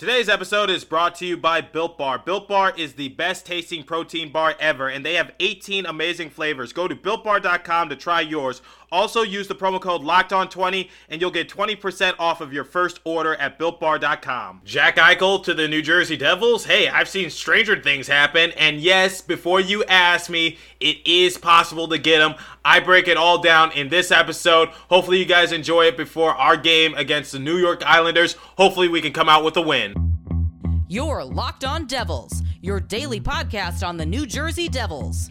Today's episode is brought to you by Built Bar. Built Bar is the best tasting protein bar ever, and they have 18 amazing flavors. Go to builtbar.com to try yours. Also, use the promo code LOCKEDON20 and you'll get 20% off of your first order at builtbar.com. Jack Eichel to the New Jersey Devils. Hey, I've seen stranger things happen, and yes, before you ask me, it is possible to get him. I break it all down in this episode. Hopefully, you guys enjoy it before our game against the New York Islanders. Hopefully, we can come out with a win. Your Locked On Devils, your daily podcast on the New Jersey Devils,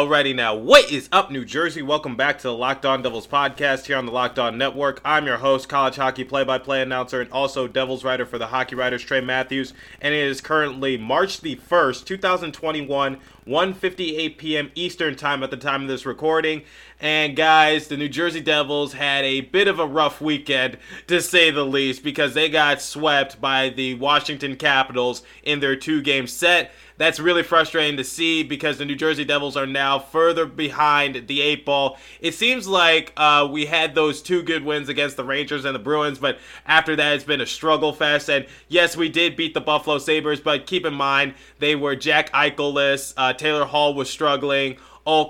Alrighty now, what is up, New Jersey? Welcome back to the Locked On Devils podcast here on the Locked On Network. I'm your host, college hockey play-by-play announcer, and also Devils writer for the Hockey Writers, Trey Matthews. And it is currently March the first, 2021, 1:58 p.m. Eastern time at the time of this recording. And guys, the New Jersey Devils had a bit of a rough weekend, to say the least, because they got swept by the Washington Capitals in their two-game set that's really frustrating to see because the New Jersey Devils are now further behind the eight ball. It seems like uh, we had those two good wins against the Rangers and the Bruins, but after that, it's been a struggle fest. And yes, we did beat the Buffalo Sabres, but keep in mind they were Jack Eichel-less. Uh, Taylor Hall was struggling.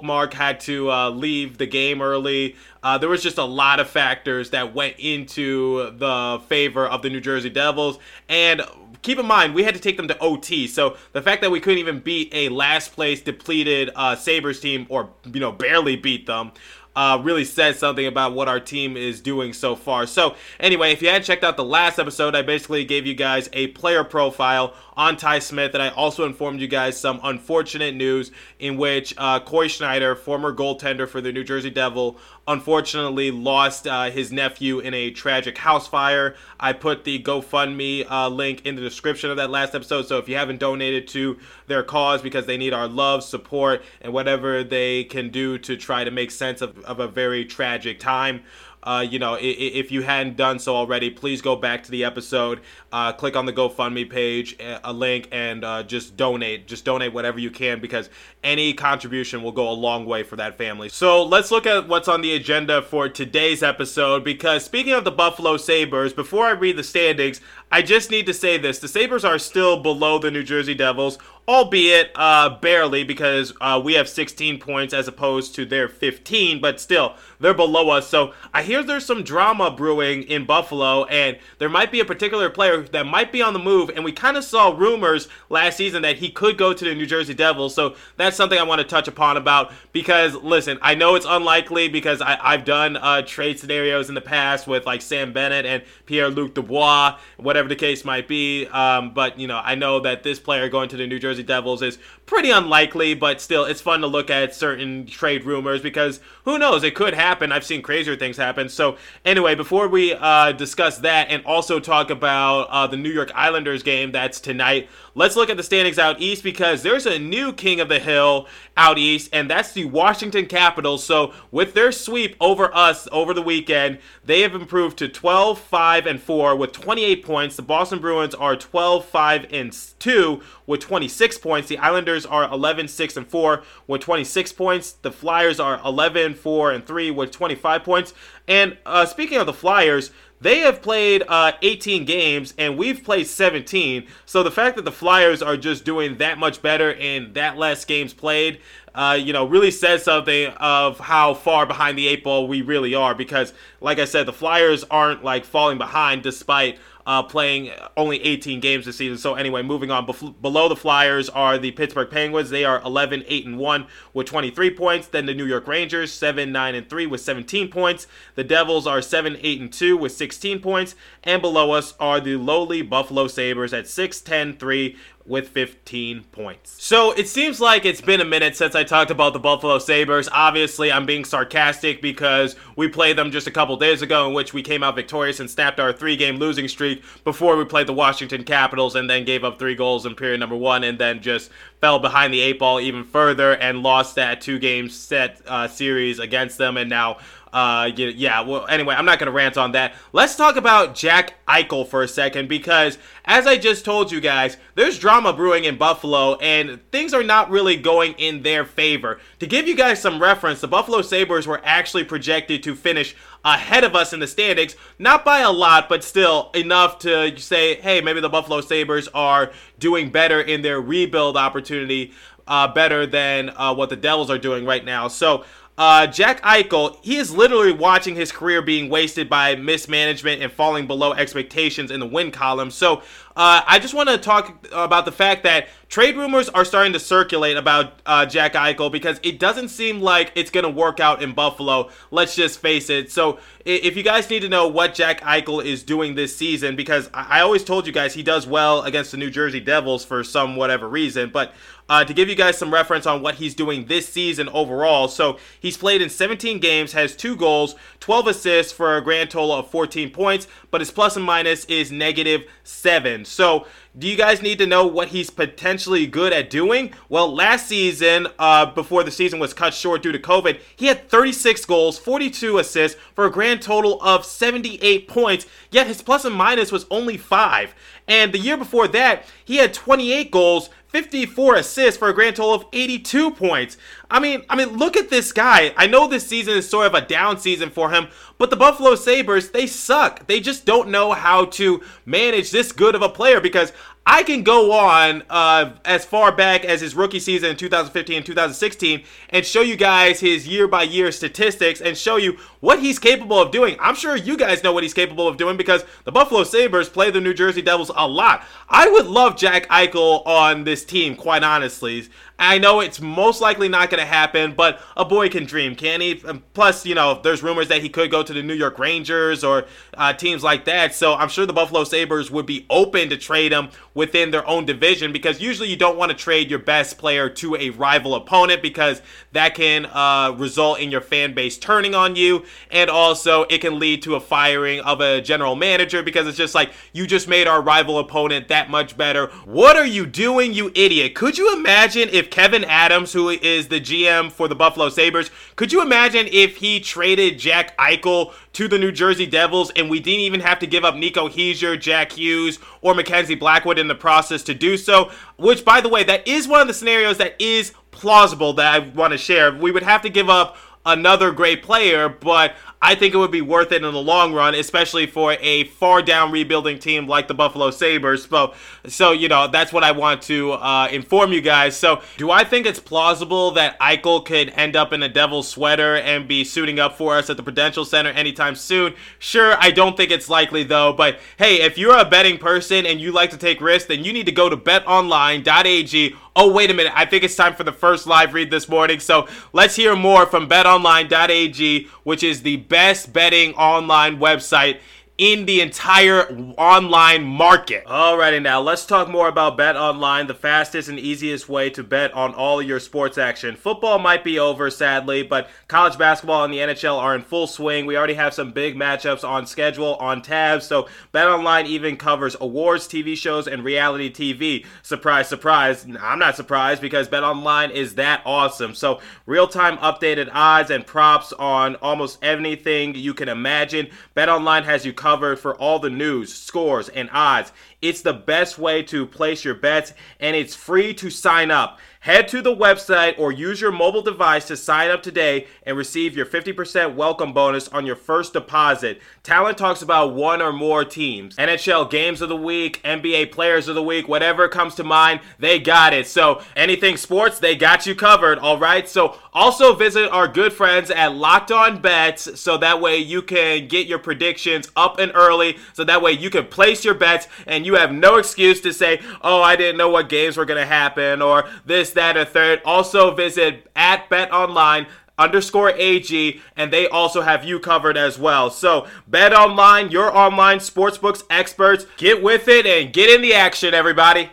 Mark had to uh, leave the game early. Uh, there was just a lot of factors that went into the favor of the New Jersey Devils. And keep in mind, we had to take them to OT. So the fact that we couldn't even beat a last place depleted uh, Sabres team, or, you know, barely beat them, uh, really says something about what our team is doing so far. So, anyway, if you hadn't checked out the last episode, I basically gave you guys a player profile on Ty Smith, and I also informed you guys some unfortunate news in which uh, Cory Schneider, former goaltender for the New Jersey Devil, unfortunately lost uh, his nephew in a tragic house fire. I put the GoFundMe uh, link in the description of that last episode, so if you haven't donated to their cause because they need our love, support, and whatever they can do to try to make sense of, of a very tragic time. Uh, you know, if, you hadn't done so already, please go back to the episode, uh, click on the GoFundMe page, a link, and uh, just donate. Just donate whatever you can because any contribution will go a long way for that family. So let's look at what's on the agenda for today's episode. Because speaking of the Buffalo Sabres, before I read the standings, I just need to say this: the Sabres are still below the New Jersey Devils albeit uh, barely because uh, we have 16 points as opposed to their 15, but still, they're below us. So I hear there's some drama brewing in Buffalo, and there might be a particular player that might be on the move, and we kind of saw rumors last season that he could go to the New Jersey Devils. So that's something I want to touch upon about because, listen, I know it's unlikely because I, have done uh, trade scenarios in the past with like Sam Bennett and Pierre-Luc Dubois, whatever the case might be. Um, but, you know, I know that this player going to the New Jersey Devils is pretty unlikely, but still, it's fun to look at certain trade rumors because who knows? It could happen. I've seen crazier things happen. So, anyway, before we uh, discuss that and also talk about uh, the New York Islanders game that's tonight, let's look at the standings out east because there's a new king of the hill out east, and that's the Washington Capitals. So, with their sweep over us over the weekend, they have improved to 12, 5, and 4 with 28 points. The Boston Bruins are 12, 5, and 2 with 26 points. The Islanders are 11, 6, and 4 with 26 points. The Flyers are 11, 4, and 3 with 25 points. And uh, speaking of the Flyers, they have played uh, 18 games and we've played 17. So the fact that the Flyers are just doing that much better in that less games played, uh, you know, really says something of how far behind the eight ball we really are. Because, like I said, the Flyers aren't like falling behind despite uh, playing only 18 games this season. So anyway, moving on. Bef- below the Flyers are the Pittsburgh Penguins. They are 11, 8, and 1 with 23 points. Then the New York Rangers, 7, 9, and 3 with 17 points. The Devils are 7, 8, and 2 with 16 points. And below us are the lowly Buffalo Sabres at 6, 10, 3 with 15 points. So it seems like it's been a minute since I talked about the Buffalo Sabres. Obviously, I'm being sarcastic because we played them just a couple days ago, in which we came out victorious and snapped our three game losing streak before we played the Washington Capitals and then gave up three goals in period number one and then just fell behind the eight ball even further and lost that two game set uh, series against them. And now Uh, yeah, well, anyway, I'm not going to rant on that. Let's talk about Jack Eichel for a second because, as I just told you guys, there's drama brewing in Buffalo and things are not really going in their favor. To give you guys some reference, the Buffalo Sabres were actually projected to finish ahead of us in the standings, not by a lot, but still enough to say, hey, maybe the Buffalo Sabres are doing better in their rebuild opportunity. Uh, better than uh, what the Devils are doing right now. So uh, Jack Eichel, he is literally watching his career being wasted by mismanagement and falling below expectations in the win column. So uh, I just want to talk about the fact that trade rumors are starting to circulate about uh, Jack Eichel because it doesn't seem like it's going to work out in Buffalo. Let's just face it. So if you guys need to know what Jack Eichel is doing this season, because I always told you guys he does well against the New Jersey Devils for some whatever reason, but uh, to give you guys some reference on what he's doing this season overall. So he's played in 17 games, has two goals, 12 assists for a grand total of 14 points, but his plus and minus is negative seven. So do you guys need to know what he's potentially good at doing? Well, last season, uh, before the season was cut short due to COVID, he had 36 goals, 42 assists for a grand total of 78 points, yet his plus and minus was only 5. And the year before that, he had 28 goals, 54 assists for a grand total of 82 points. I mean, I mean, look at this guy. I know this season is sort of a down season for him, but the Buffalo Sabres, they suck. They just don't know how to manage this good of a player because I can go on uh, as far back as his rookie season in 2015 and 2016 and show you guys his year by year statistics and show you what he's capable of doing. I'm sure you guys know what he's capable of doing because the Buffalo Sabres play the New Jersey Devils a lot. I would love Jack Eichel on this team, quite honestly. I know it's most likely not going to happen, but a boy can dream, can he? Plus, you know, there's rumors that he could go to the New York Rangers or uh, teams like that. So I'm sure the Buffalo Sabres would be open to trade him within their own division because usually you don't want to trade your best player to a rival opponent because that can uh, result in your fan base turning on you. And also, it can lead to a firing of a general manager because it's just like, you just made our rival opponent that much better. What are you doing, you idiot? Could you imagine if Kevyn Adams, who is the GM for the Buffalo Sabres, could you imagine if he traded Jack Eichel to the New Jersey Devils and we didn't even have to give up Nico Hischier, Jack Hughes, or Mackenzie Blackwood in the process to do so? Which, by the way, that is one of the scenarios that is plausible that I want to share. We would have to give up another great player, but I think it would be worth it in the long run, especially for a far down rebuilding team like the Buffalo Sabres. So, so you know, that's what I want to uh, inform you guys. So, do I think it's plausible that Eichel could end up in a Devil sweater and be suiting up for us at the Prudential Center anytime soon? Sure, I don't think it's likely though. But hey, if you're a betting person and you like to take risks, then you need to go to betonline.ag Oh, wait a minute. I think it's time for the first live read this morning. So let's hear more from betonline.ag, which is the best betting online website in the entire online market. Alrighty, now let's talk more about Bet Online, the fastest and easiest way to bet on all your sports action. Football might be over, sadly, but college basketball and the NHL are in full swing. We already have some big matchups on schedule, on tabs, so Bet Online even covers awards, TV shows, and reality TV. Surprise, surprise. I'm not surprised because Bet Online is that awesome. So, real time updated odds and props on almost anything you can imagine. Bet Online has you covered covered for all the news, scores, and odds. It's the best way to place your bets, and it's free to sign up. Head to the website or use your mobile device to sign up today and receive your 50% welcome bonus on your first deposit. Talent talks about one or more teams. NHL games of the week, NBA players of the week, whatever comes to mind, they got it. So anything sports, they got you covered, all right? So also visit our good friends at Locked On Bets so that way you can get your predictions up and early so that way you can place your bets and you have no excuse to say, "Oh, I didn't know what games were going to happen" or this this, that, or third. Also visit at BetOnline underscore AG, and they also have you covered as well. So, Bet Online, your online sportsbooks experts, get with it and get in the action, everybody.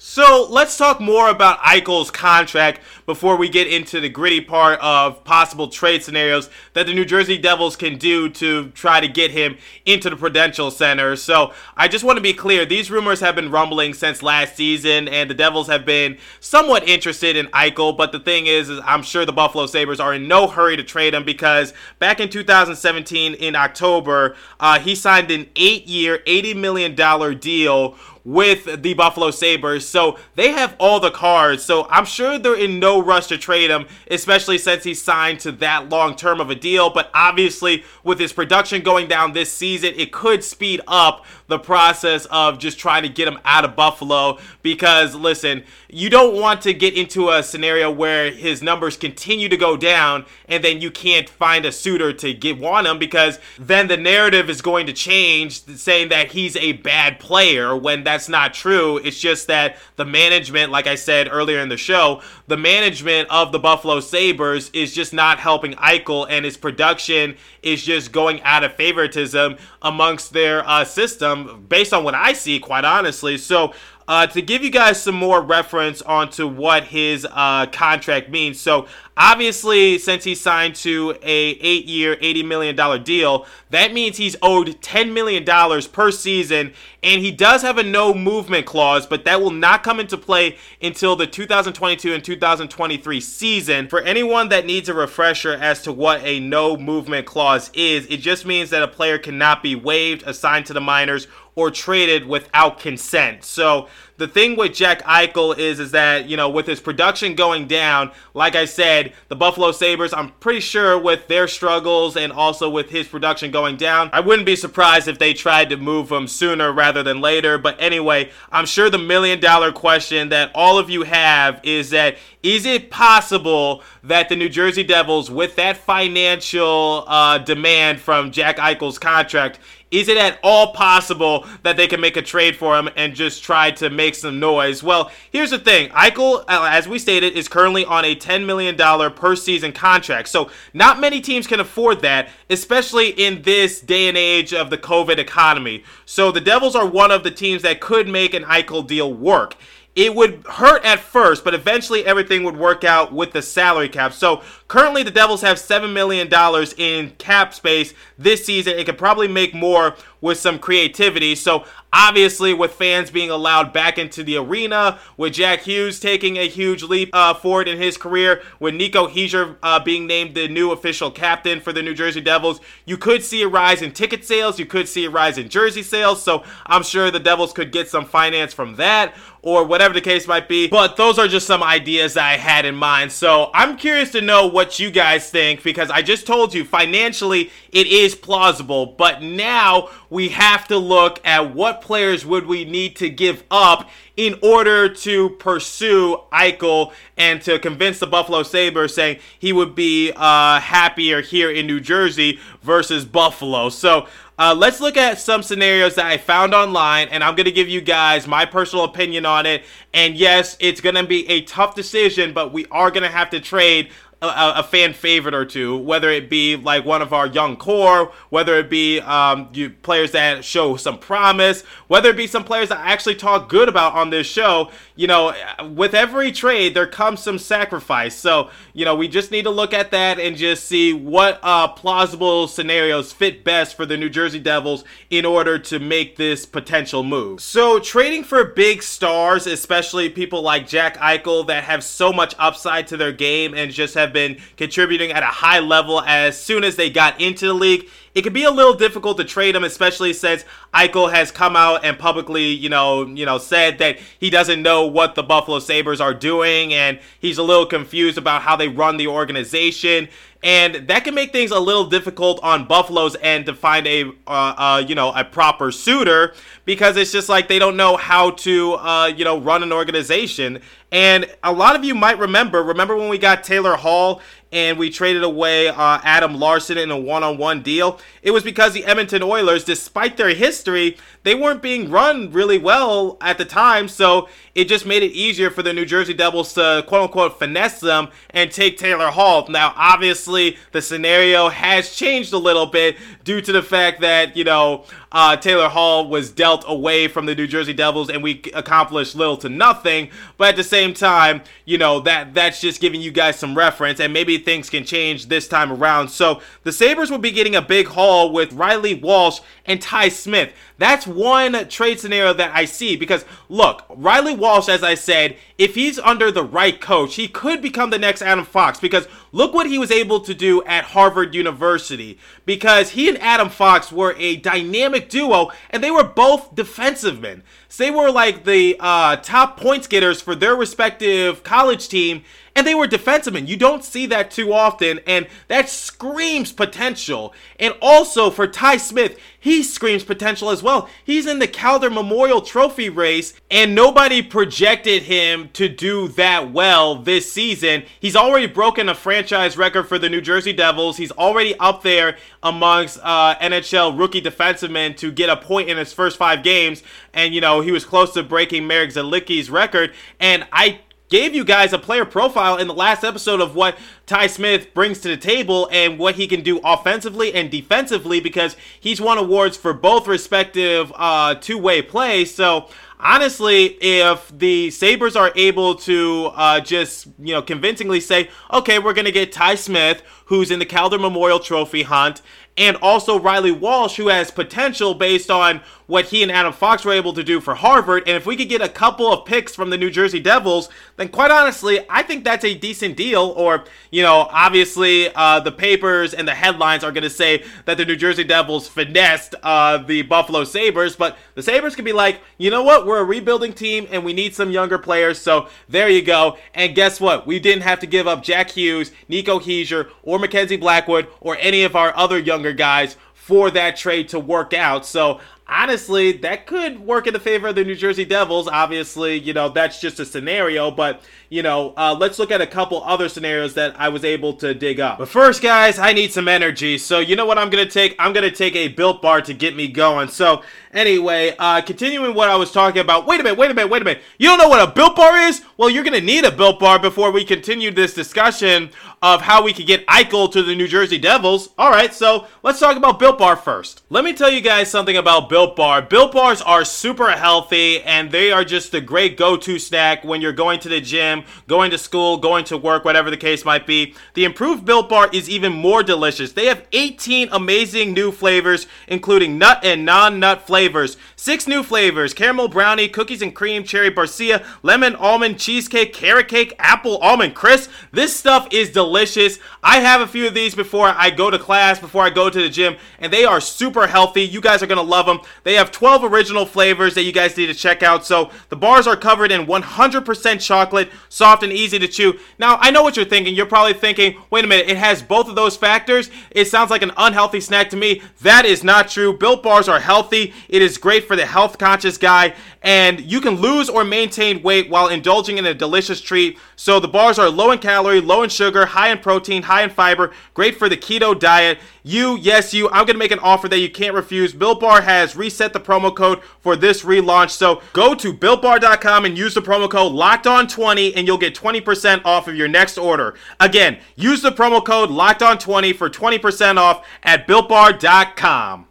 So let's talk more about Eichel's contract before we get into the gritty part of possible trade scenarios that the New Jersey Devils can do to try to get him into the Prudential Center. So I just want to be clear these rumors have been rumbling since last season, and the Devils have been somewhat interested in Eichel. But the thing is, is I'm sure the Buffalo Sabres are in no hurry to trade him because back in 2017 in October, uh, he signed an eight year, $80 million deal with the Buffalo Sabres. So they have all the cards. So I'm sure they're in no rush to trade him, especially since he signed to that long term of a deal. But obviously, with his production going down this season, it could speed up the process of just trying to get him out of Buffalo. Because listen, you don't want to get into a scenario where his numbers continue to go down and then you can't find a suitor to get want him because then the narrative is going to change saying that he's a bad player when that's not true. It's just that the management, like I said earlier in the show, the management of the Buffalo Sabres is just not helping Eichel, and his production is just going out of favoritism amongst their uh, system, based on what I see, quite honestly. So, uh, to give you guys some more reference onto what his uh, contract means. So obviously, since he signed to a eight-year, eighty million dollar deal, that means he's owed ten million dollars per season, and he does have a no movement clause, but that will not come into play until the 2022 and 2023 season. For anyone that needs a refresher as to what a no movement clause is, it just means that a player cannot be waived, assigned to the minors, or traded without consent. So the thing with Jack Eichel is is that, you know, with his production going down, like I said, the Buffalo Sabres, I'm pretty sure with their struggles and also with his production going down, I wouldn't be surprised if they tried to move him sooner rather than later. But anyway, I'm sure the million dollar question that all of you have is that is it possible that the New Jersey Devils, with that financial uh, demand from Jack Eichel's contract, is it at all possible that they can make a trade for him and just try to make some noise? Well, here's the thing. Eichel, uh, as we stated, is currently on a $10 million per season contract. So not many teams can afford that, especially in this day and age of the COVID economy. So the Devils are one of the teams that could make an Eichel deal work it would hurt at first, but eventually everything would work out with the salary cap. So currently the Devils have $7 million in cap space this season. It could probably make more with some creativity. So obviously, with fans being allowed back into the arena, with Jack Hughes taking a huge leap uh, forward in his career, with Nico Hischier uh, being named the new official captain for the New Jersey Devils, you could see a rise in ticket sales. You could see a rise in jersey sales. So I'm sure the Devils could get some finance from that or whatever the case might be. But those are just some ideas I had in mind. So I'm curious to know what you guys think because I just told you financially it is plausible. But now we have to look at what players would we need to give up in order to pursue Eichel and to convince the Buffalo Sabres saying he would be uh, happier here in New Jersey versus Buffalo. So uh, let's look at some scenarios that I found online, and I'm going to give you guys my personal opinion on it. And yes, it's going to be a tough decision, but we are going to have to trade a, a, fan favorite or two, whether it be like one of our young core, whether it be um, you, players that show some promise, whether it be some players that I actually talk good about on this show. You know, with every trade, there comes some sacrifice. So, you know, we just need to look at that and just see what uh, plausible scenarios fit best for the New Jersey Devils in order to make this potential move. So, trading for big stars, especially people like Jack Eichel that have so much upside to their game and just have have been contributing at a high level as soon as they got into the league. It can be a little difficult to trade him, especially since Eichel has come out and publicly, you know, you know, said that he doesn't know what the Buffalo Sabres are doing and he's a little confused about how they run the organization and that can make things a little difficult on Buffalo's end to find a uh, uh, you know a proper suitor because it's just like they don't know how to uh, you know run an organization. And a lot of you might remember remember when we got Taylor Hall and we traded away uh, Adam Larsson in a one-on-one deal. It was because the Edmonton Oilers, despite their history, they weren't being run really well at the time. So it just made it easier for the New Jersey Devils to quote unquote finesse them and take Taylor Hall. Now, obviously, the scenario has changed a little bit due to the fact that, you know, uh, Taylor Hall was dealt away from the New Jersey Devils and we accomplished little to nothing. But at the same time, you know, that that's just giving you guys some reference and maybe things can change this time around. So the Sabres will be getting a big haul with Reilly Walsh and Ty Smith. That's one trade scenario that I see because look, Reilly Walsh, as I said, if he's under the right coach, he could become the next Adam Fox because look what he was able to do at Harvard University because he and Adam Fox were a dynamic duo and they were both defensive men. So they were like the uh, top points getters for their respective college team and they were defensemen. You don't see that too often, and that screams potential. And also for Ty Smith, he screams potential as well. He's in the Calder Memorial Trophy race, and nobody projected him to do that well this season. He's already broken a franchise record for the New Jersey Devils. He's already up there amongst uh, NHL rookie defensemen to get a point in his first five games, and you know he was close to breaking Marek Zidlicky's record. And I gave you guys a player profile in the last episode of what Ty Smith brings to the table and what he can do offensively and defensively because he's won awards for both respective uh, two-way plays. So honestly, if the Sabres are able to uh, just, you know, convincingly say, okay, we're going to get Ty Smith, who's in the Calder Memorial Trophy hunt, and also Reilly Walsh, who has potential based on what he and Adam Fox were able to do for Harvard. And if we could get a couple of picks from the New Jersey Devils, then quite honestly, I think that's a decent deal. Or, you know, obviously uh, the papers and the headlines are going to say that the New Jersey Devils finessed uh, the Buffalo Sabres, but the Sabres can be like, you know what, we're a rebuilding team and we need some younger players. So there you go. And guess what? We didn't have to give up Jack Hughes, Nico Hischier, or Mackenzie Blackwood, or any of our other younger guys for that trade to work out. So honestly, that could work in the favor of the New Jersey Devils. Obviously, you know, that's just a scenario, but, you know, uh, let's look at a couple other scenarios that I was able to dig up. But first, guys, I need some energy. So, you know what I'm going to take? I'm going to take a Built Bar to get me going. So, anyway, uh, continuing what I was talking about. Wait a minute, wait a minute, wait a minute. You don't know what a Built Bar is? Well, you're going to need a Built Bar before we continue this discussion of how we could get Eichel to the New Jersey Devils. All right, so let's talk about Built Bar first. Let me tell you guys something about Built Bar. Built Bars are super healthy and they are just a great go-to snack when you're going to the gym, going to school, going to work, whatever the case might be. The improved Built Bar is even more delicious. They have 18 amazing new flavors, including nut and non-nut flavors. Six new flavors: caramel brownie, cookies and cream, cherry barcia, lemon almond cheesecake, carrot cake, apple almond crisp. This stuff is delicious. I have a few of these before I go to class, before I go to the gym, and they are super healthy. You guys are gonna love them. They have 12 original flavors that you guys need to check out. So the bars are covered in 100% chocolate, soft and easy to chew. Now, I know what you're thinking. You're probably thinking, wait a minute, it has both of those factors. It sounds like an unhealthy snack to me. That is not true. Built bars are healthy. It is great for the health conscious guy, and you can lose or maintain weight while indulging in a delicious treat. So the bars are low in calorie, low in sugar, high in protein, high in fiber, great for the keto diet. You, yes, you, I'm gonna make an offer that you can't refuse. Built Bar has reset the promo code for this relaunch. So go to builtbar.com and use the promo code locked on 20 and you'll get 20% off of your next order. Again, use the promo code locked on 20 for 20% off at builtbar.com.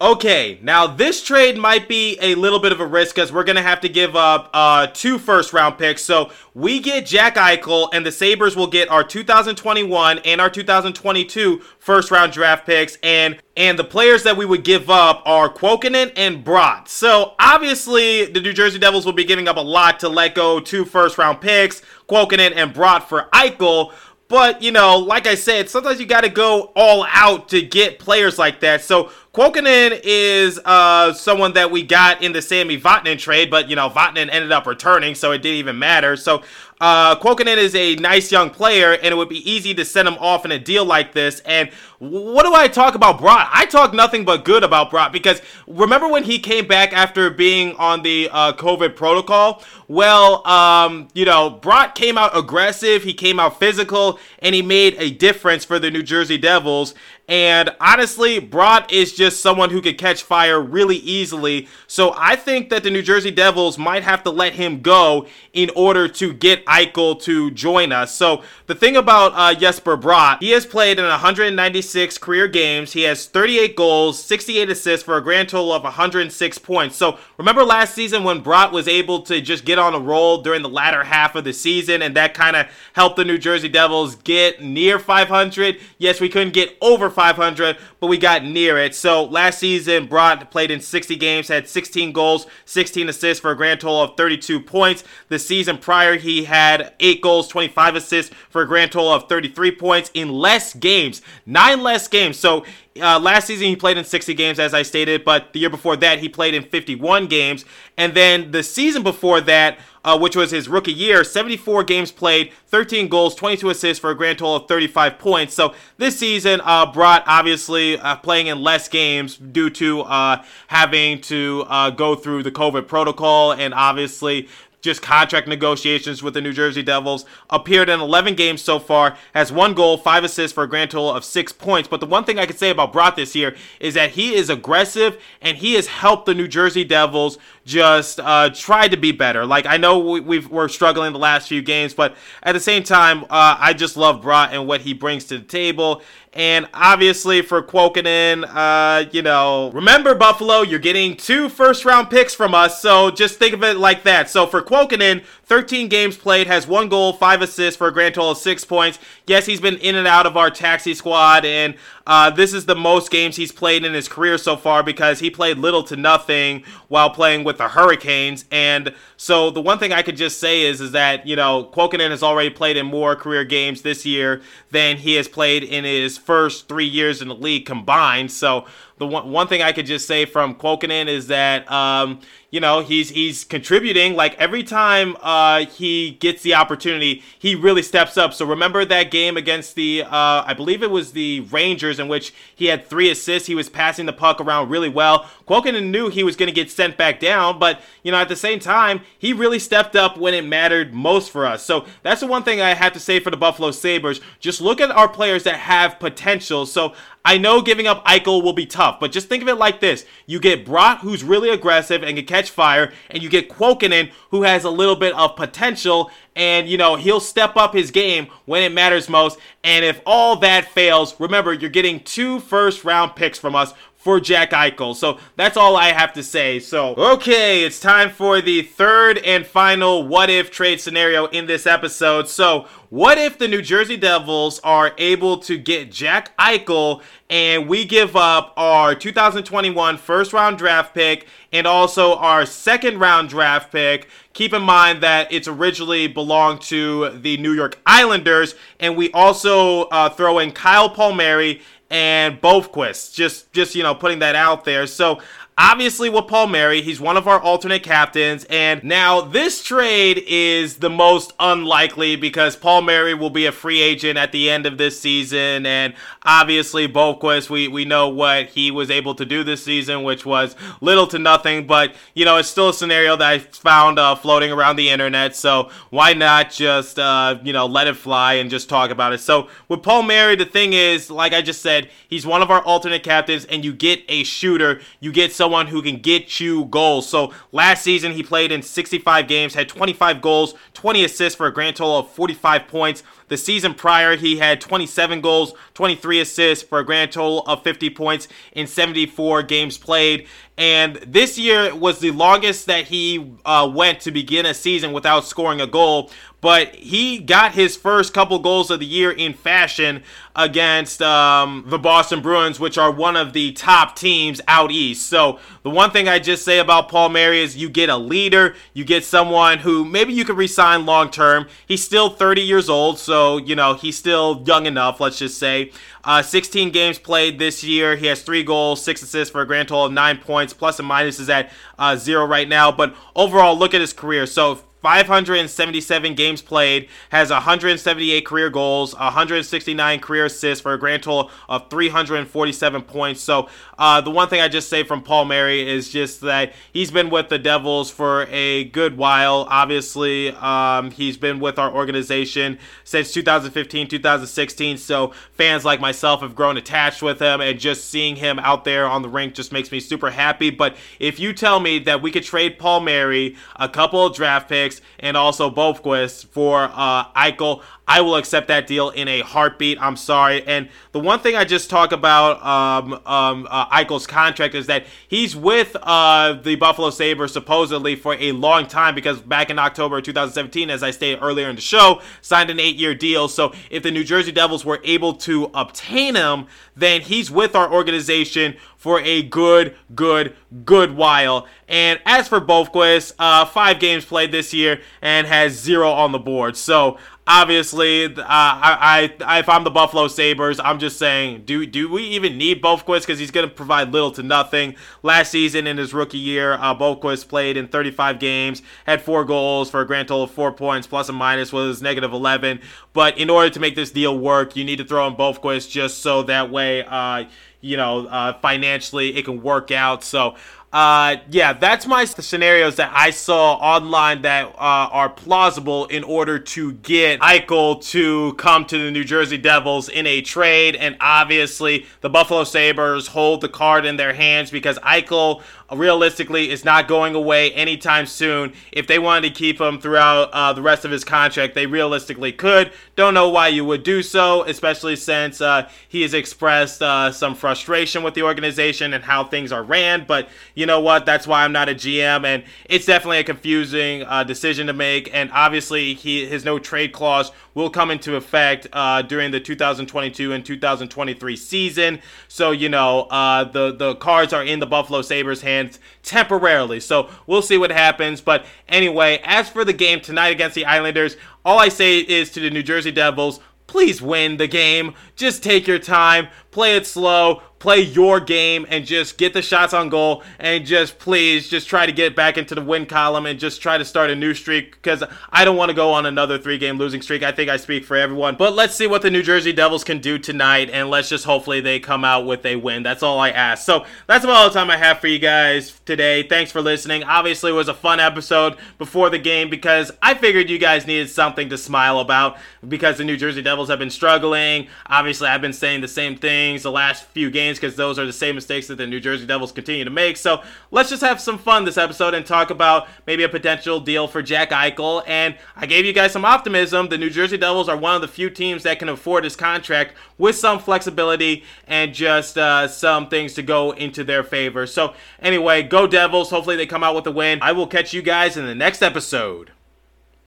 Okay, now this trade might be a little bit of a risk because we're going to have to give up uh, two first round picks. So we get Jack Eichel, and the Sabres will get our 2021 and our 2022 first round draft picks. And and the players that we would give up are Kuokkanen and Bratt. So obviously, the New Jersey Devils will be giving up a lot to let go two first round picks, Kuokkanen and Bratt for Eichel. But, you know, like I said, sometimes you got to go all out to get players like that. So, Kuokkanen is uh, someone that we got in the Sami Vatanen trade, but, you know, Vatanen ended up returning, so it didn't even matter. So, uh, Kuokkanen is a nice young player, and it would be easy to send him off in a deal like this. And what do I talk about Bratt? I talk nothing but good about Bratt because remember when he came back after being on the uh, COVID protocol? Well, um, you know, Bratt came out aggressive, he came out physical, and he made a difference for the New Jersey Devils. And honestly, Bratt is just someone who could catch fire really easily. So I think that the New Jersey Devils might have to let him go in order to get Eichel to join us. So the thing about uh, Jesper Bratt, he has played in 196 career games. He has 38 goals, 68 assists for a grand total of 106 points. So remember last season when Bratt was able to just get on a roll during the latter half of the season, and that kind of helped the New Jersey Devils get near 500. Yes, we couldn't get over 500, but we got near it. So last season, Bratt played in 60 games, had 16 goals, 16 assists for a grand total of 32 points. The season prior, he had 8 goals, 25 assists for a grand total of 33 points in less games, nine less games. So uh, last season he played in 60 games, as I stated, but the year before that he played in 51 games, and then the season before that, uh, which was his rookie year, 74 games played, 13 goals, 22 assists for a grand total of 35 points. So this season, uh, Bratt obviously uh, playing in less games due to uh, having to uh, go through the COVID protocol and obviously just contract negotiations with the New Jersey Devils. Appeared in 11 games so far, has one goal, five assists for a grand total of six points. But the one thing I can say about Bratt this year is that he is aggressive and he has helped the New Jersey Devils just uh, try to be better. Like I know we, have we're struggling the last few games, but at the same time, uh, I just love Bratt and what he brings to the table. And obviously for Kuokkanen, uh, you know, remember Buffalo, you're getting two first round picks from us. So just think of it like that. So for Kuokkanen, 13 games played, has one goal, five assists for a grand total of six points. Yes, he's been in and out of our taxi squad, and uh, this is the most games he's played in his career so far because he played little to nothing while playing with the Hurricanes. And so the one thing I could just say is, is that you know Kuokkanen has already played in more career games this year than he has played in his first three years in the league combined. So the one, one thing I could just say from Kuokkanen is that um, you know he's he's contributing. Like every time uh, he gets the opportunity he really steps up. So remember that game against the uh, i believe it was the rangers in which he had three assists. He was passing the puck around really well. Kuokkanen knew he was going to get sent back down but you know at the same time he really stepped up when it mattered most for us. So that's the one thing i have to say for the buffalo sabres. Just look at our players that have potential. So I know giving up Eichel will be tough, but just think of it like this. You get Brock, who's really aggressive and can catch fire, and you get Kuokkanen, who has a little bit of potential, and, you know, he'll step up his game when it matters most. And if all that fails, remember, you're getting two first round picks from us for Jack Eichel. So that's all I have to say. So, okay, it's time for the third and final what if trade scenario in this episode. So, what if the New Jersey Devils are able to get Jack Eichel and we give up our 2021 first round draft pick and also our second round draft pick? Keep in mind that it's originally belonged to the New York Islanders, and we also uh, throw in Kyle Palmieri and Boqvist. Just just you know putting that out there. So Obviously, with Paul Palmieri, he's one of our alternate captains. And now this trade is the most unlikely because Paul Palmieri will be a free agent at the end of this season. And obviously, Boqvist, we, we know what he was able to do this season, which was little to nothing. But, you know, it's still a scenario that I found uh, floating around the internet. So why not just, uh, you know, let it fly and just talk about it? So with Paul Palmieri, the thing is, like I just said, he's one of our alternate captains, and you get a shooter. You get someone someone who can get you goals. So last season he played in 65 games, had 25 goals, 20 assists for a grand total of 45 points. The season prior, he had 27 goals, 23 assists for a grand total of 50 points in 74 games played. And this year was the longest that he uh, went to begin a season without scoring a goal. But he got his first couple goals of the year in fashion against um, the Boston Bruins, which are one of the top teams out east. So the one thing I just say about Palmieri is you get a leader, you get someone who maybe you could resign long term. He's still 30 years old, so you know he's still young enough. Let's just say. Uh, 16 games played this year. He has three goals, six assists for a grand total of nine points. Plus and minus is at uh, zero right now. But overall, look at his career. So 577 games played, has 178 career goals, 169 career assists for a grand total of 347 points. So, uh, the one thing I just say from Palmieri is just that he's been with the Devils for a good while. Obviously, um, he's been with our organization since 2015, 2016. So, fans like myself have grown attached with him, and just seeing him out there on the rink just makes me super happy. But if you tell me that we could trade Palmieri, a couple of draft picks, and also Boqvist for uh, Eichel, I will accept that deal in a heartbeat. I'm sorry. And the one thing I just talk about um, um, uh, Eichel's contract is that he's with uh, the Buffalo Sabres supposedly for a long time because back in October 2017, as I stated earlier in the show, signed an eight year deal. So if the New Jersey Devils were able to obtain him, then he's with our organization for a good, good, good while. And as for Boqvist, uh, five games played this year and has zero on the board. So obviously, uh, I, I, if I'm the Buffalo Sabres, I'm just saying, do do we even need Boqvist? Because he's going to provide little to nothing. Last season, in his rookie year, uh, Boqvist played in 35 games, had four goals for a grand total of four points, plus and minus was negative 11. But in order to make this deal work, you need to throw in Boqvist just so that way, uh, you know, uh, financially it can work out. So uh, yeah, that's my scenarios that I saw online that uh, are plausible in order to get Eichel to come to the New Jersey Devils in a trade. And obviously, the Buffalo Sabres hold the card in their hands because Eichel realistically is not going away anytime soon. If they wanted to keep him throughout uh, the rest of his contract, they realistically could. Don't know why you would do so, especially since uh, he has expressed uh, some frustration with the organization and how things are ran. But you know what? That's why I'm not a GM, and it's definitely a confusing uh, decision to make. And obviously, he his no trade clause will come into effect uh, during the 2022 and 2023 season. So you know uh, the the cards are in the Buffalo Sabres' hands temporarily. So we'll see what happens. But anyway, as for the game tonight against the Islanders, all I say is to the New Jersey Devils, please win the game. Just take your time, play it slow, play your game and just get the shots on goal and just please just try to get back into the win column and just try to start a new streak because I don't want to go on another three game losing streak. I think I speak for everyone. But let's see what the New Jersey Devils can do tonight and let's just hopefully they come out with a win. That's all I ask. So that's about all the time I have for you guys today. Thanks for listening. Obviously, it was a fun episode before the game because I figured you guys needed something to smile about because the New Jersey Devils have been struggling. Obviously, I've been saying the same things the last few games because those are the same mistakes that the New Jersey Devils continue to make. So let's just have some fun this episode and talk about maybe a potential deal for Jack Eichel. And I gave you guys some optimism. The New Jersey Devils are one of the few teams that can afford his contract with some flexibility and just uh, some things to go into their favor. So anyway, go Devils. Hopefully they come out with a win. I will catch you guys in the next episode.